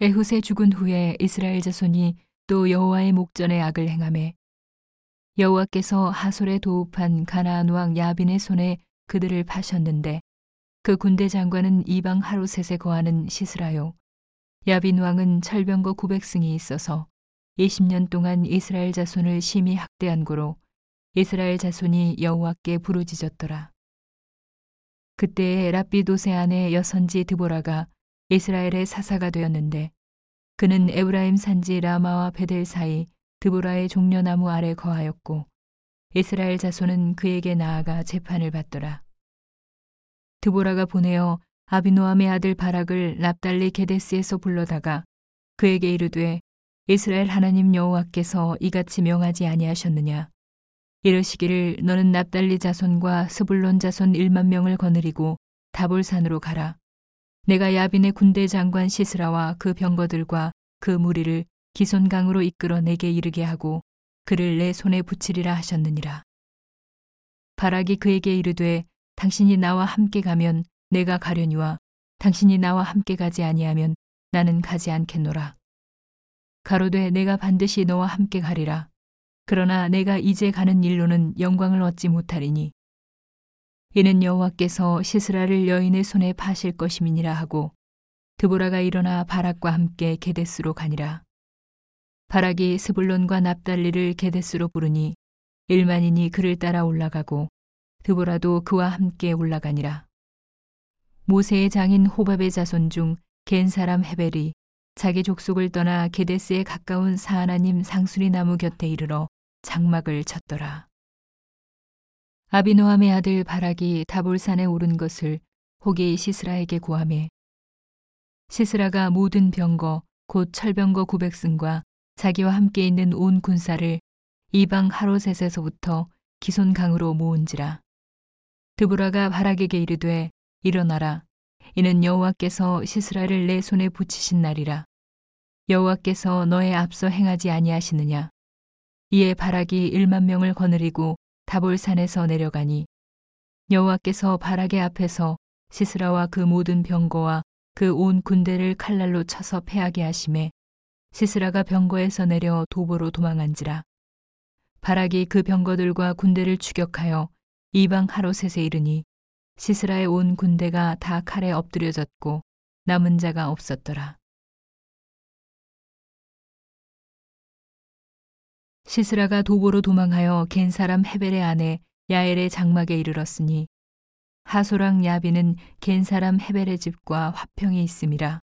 에훗의 죽은 후에 이스라엘 자손이 또 여호와의 목전에 악을 행함에 여호와께서 하솔에 도읍한 가나안 왕 야빈의 손에 그들을 파셨는데 그 군대 장관은 이방 하루셋에 거하는 시스라요 야빈 왕은 철병거 900승이 있어서 20년 동안 이스라엘 자손을 심히 학대한 고로 이스라엘 자손이 여호와께 부르짖었더라. 그때에 라비도세 안의 여선지 드보라가 이스라엘의 사사가 되었는데 그는 에브라임 산지 라마와 베델 사이 드보라의 종려나무 아래 거하였고 이스라엘 자손은 그에게 나아가 재판을 받더라. 드보라가 보내어 아비노함의 아들 바락을 납달리 게데스에서 불러다가 그에게 이르되 이스라엘 하나님 여호와께서 이같이 명하지 아니하셨느냐 이르시기를 너는 납달리 자손과 스불론 자손 1만 명을 거느리고 다볼산으로 가라 내가 야빈의 군대 장관 시스라와 그 병거들과 그 무리를 기손강으로 이끌어 내게 이르게 하고 그를 내 손에 붙이리라 하셨느니라. 바락이 그에게 이르되 당신이 나와 함께 가면 내가 가려니와 당신이 나와 함께 가지 아니하면 나는 가지 않겠노라. 가로되 내가 반드시 너와 함께 가리라. 그러나 내가 이제 가는 일로는 영광을 얻지 못하리니 이는 여호와께서 시스라를 여인의 손에 파실 것임이니라 하고 드보라가 일어나 바락과 함께 게데스로 가니라. 바락이 스불론과 납달리를 게데스로 부르니 일만인이 그를 따라 올라가고 드보라도 그와 함께 올라가니라. 모세의 장인 호밥의 자손 중 겐 사람 헤벨이 자기 족속을 떠나 게데스에 가까운 사하나님 상수리 나무 곁에 이르러 장막을 쳤더라. 아비노함의 아들 바락이 다볼산에 오른 것을 혹이 시스라에게 구함에 시스라가 모든 병거 곧 철병거 900승과 자기와 함께 있는 온 군사를 이방 하로셋에서부터 기손강으로 모은지라. 드브라가 바락에게 이르되 일어나라. 이는 여호와께서 시스라를 내 손에 붙이신 날이라. 여호와께서 너의 앞서 행하지 아니하시느냐. 이에 바락이 1만 명을 거느리고 다볼산에서 내려가니 여호와께서 바락의 앞에서 시스라와 그 모든 병거와 그 온 군대를 칼날로 쳐서 패하게 하심에 시스라가 병거에서 내려 도보로 도망한지라 바락이 그 병거들과 군대를 추격하여 이방 하로셋에 이르니 시스라의 온 군대가 다 칼에 엎드려졌고 남은 자가 없었더라. 시스라가 도보로 도망하여 겐 사람 헤벨의 아내 야엘의 장막에 이르렀으니 하소랑 야비는 겐 사람 헤벨의 집과 화평이 있음이라.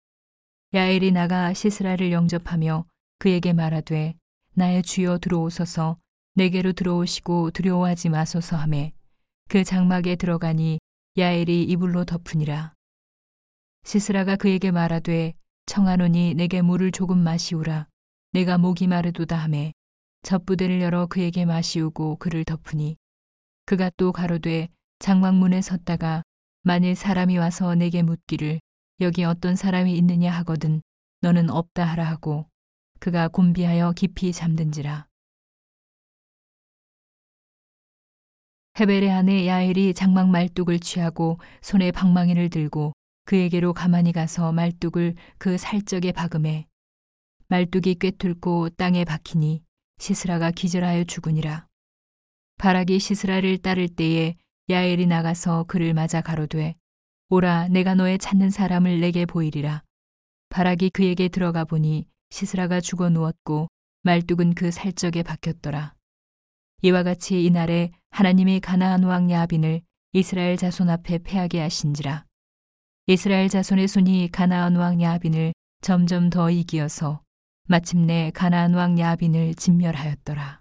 야엘이 나가 시스라를 영접하며 그에게 말하되 나의 주여 들어오소서 내게로 들어오시고 두려워하지 마소서 하매 그 장막에 들어가니 야엘이 이불로 덮으니라. 시스라가 그에게 말하되 청하노니 내게 물을 조금 마시우라. 내가 목이 마르도다 하매 젖부대를 열어 그에게 마시우고 그를 덮으니 그가 또 가로되 장막문에 섰다가 만일 사람이 와서 내게 묻기를 여기 어떤 사람이 있느냐 하거든 너는 없다 하라 하고 그가 곤비하여 깊이 잠든지라. 헤벨의 아내 야엘이 장막 말뚝을 취하고 손에 방망이를 들고 그에게로 가만히 가서 말뚝을 그 살적에 박음해 말뚝이 꿰뚫고 땅에 박히니 시스라가 기절하여 죽으니라. 바락이 시스라를 따를 때에 야엘이 나가서 그를 맞아 가로되 오라 내가 너의 찾는 사람을 내게 보이리라. 바락이 그에게 들어가 보니 시스라가 죽어 누웠고 말뚝은 그 살적에 박혔더라. 이와 같이 이날에 하나님의 가나안 왕 야빈을 이스라엘 자손 앞에 패하게 하신지라. 이스라엘 자손의 손이 가나안 왕 야빈을 점점 더 이기어서 마침내 가나안 왕 야빈을 진멸하였더라.